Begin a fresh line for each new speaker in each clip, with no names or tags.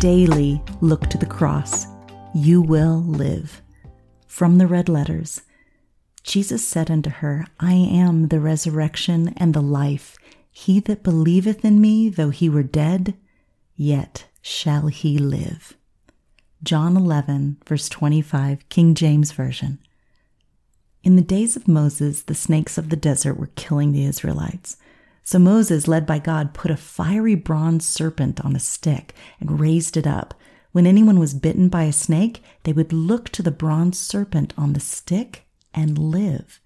daily look to the cross, you will live. From the red letters, Jesus said unto her, I am the resurrection and the life. He that believeth in me, though he were dead, yet shall he live. John 11, verse 25, King James Version. In the days of Moses, the snakes of the desert were killing the Israelites. So Moses, led by God, put a fiery bronze serpent on a stick and raised it up. When anyone was bitten by a snake, they would look to the bronze serpent on the stick and live.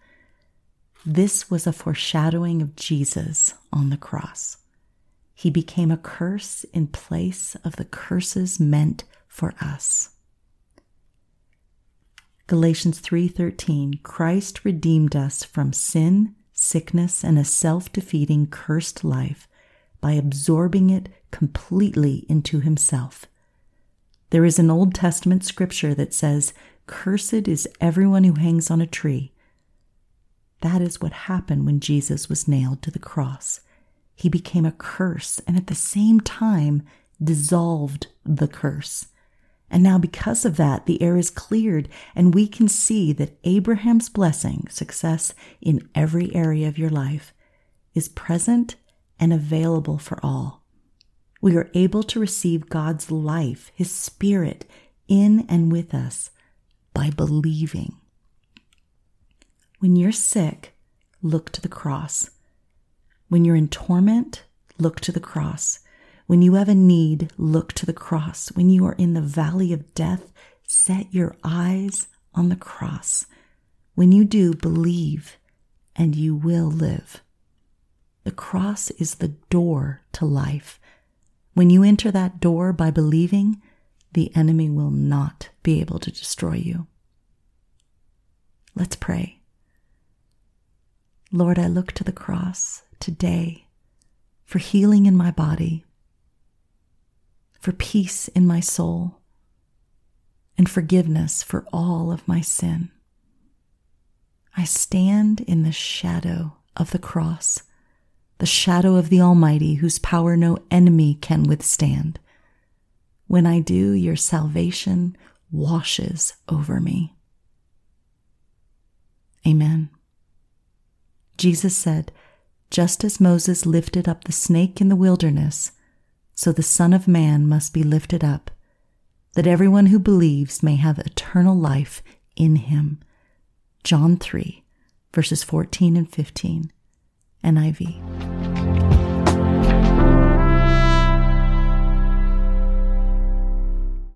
This was a foreshadowing of Jesus on the cross. He became a curse in place of the curses meant for us. Galatians 3:13 Christ redeemed us from sin, sickness and a self-defeating cursed life by absorbing it completely into himself. There is an Old Testament scripture that says, "Cursed is everyone who hangs on a tree." That is what happened when Jesus was nailed to the cross. He became a curse and at the same time dissolved the curse. And now, because of that, the air is cleared, and we can see that Abraham's blessing, success in every area of your life, is present and available for all. We are able to receive God's life, His Spirit, in and with us by believing. When you're sick, look to the cross. When you're in torment, look to the cross. When you have a need, look to the cross. When you are in the valley of death, set your eyes on the cross. When you do, believe and you will live. The cross is the door to life. When you enter that door by believing, the enemy will not be able to destroy you. Let's pray. Lord, I look to the cross today for healing in my body, for peace in my soul, and forgiveness for all of my sin. I stand in the shadow of the cross, the shadow of the Almighty, whose power no enemy can withstand. When I do, your salvation washes over me. Amen. Jesus said, Just as Moses lifted up the snake in the wilderness, so the Son of Man must be lifted up, that everyone who believes may have eternal life in him. John 3, verses 14 and 15, NIV.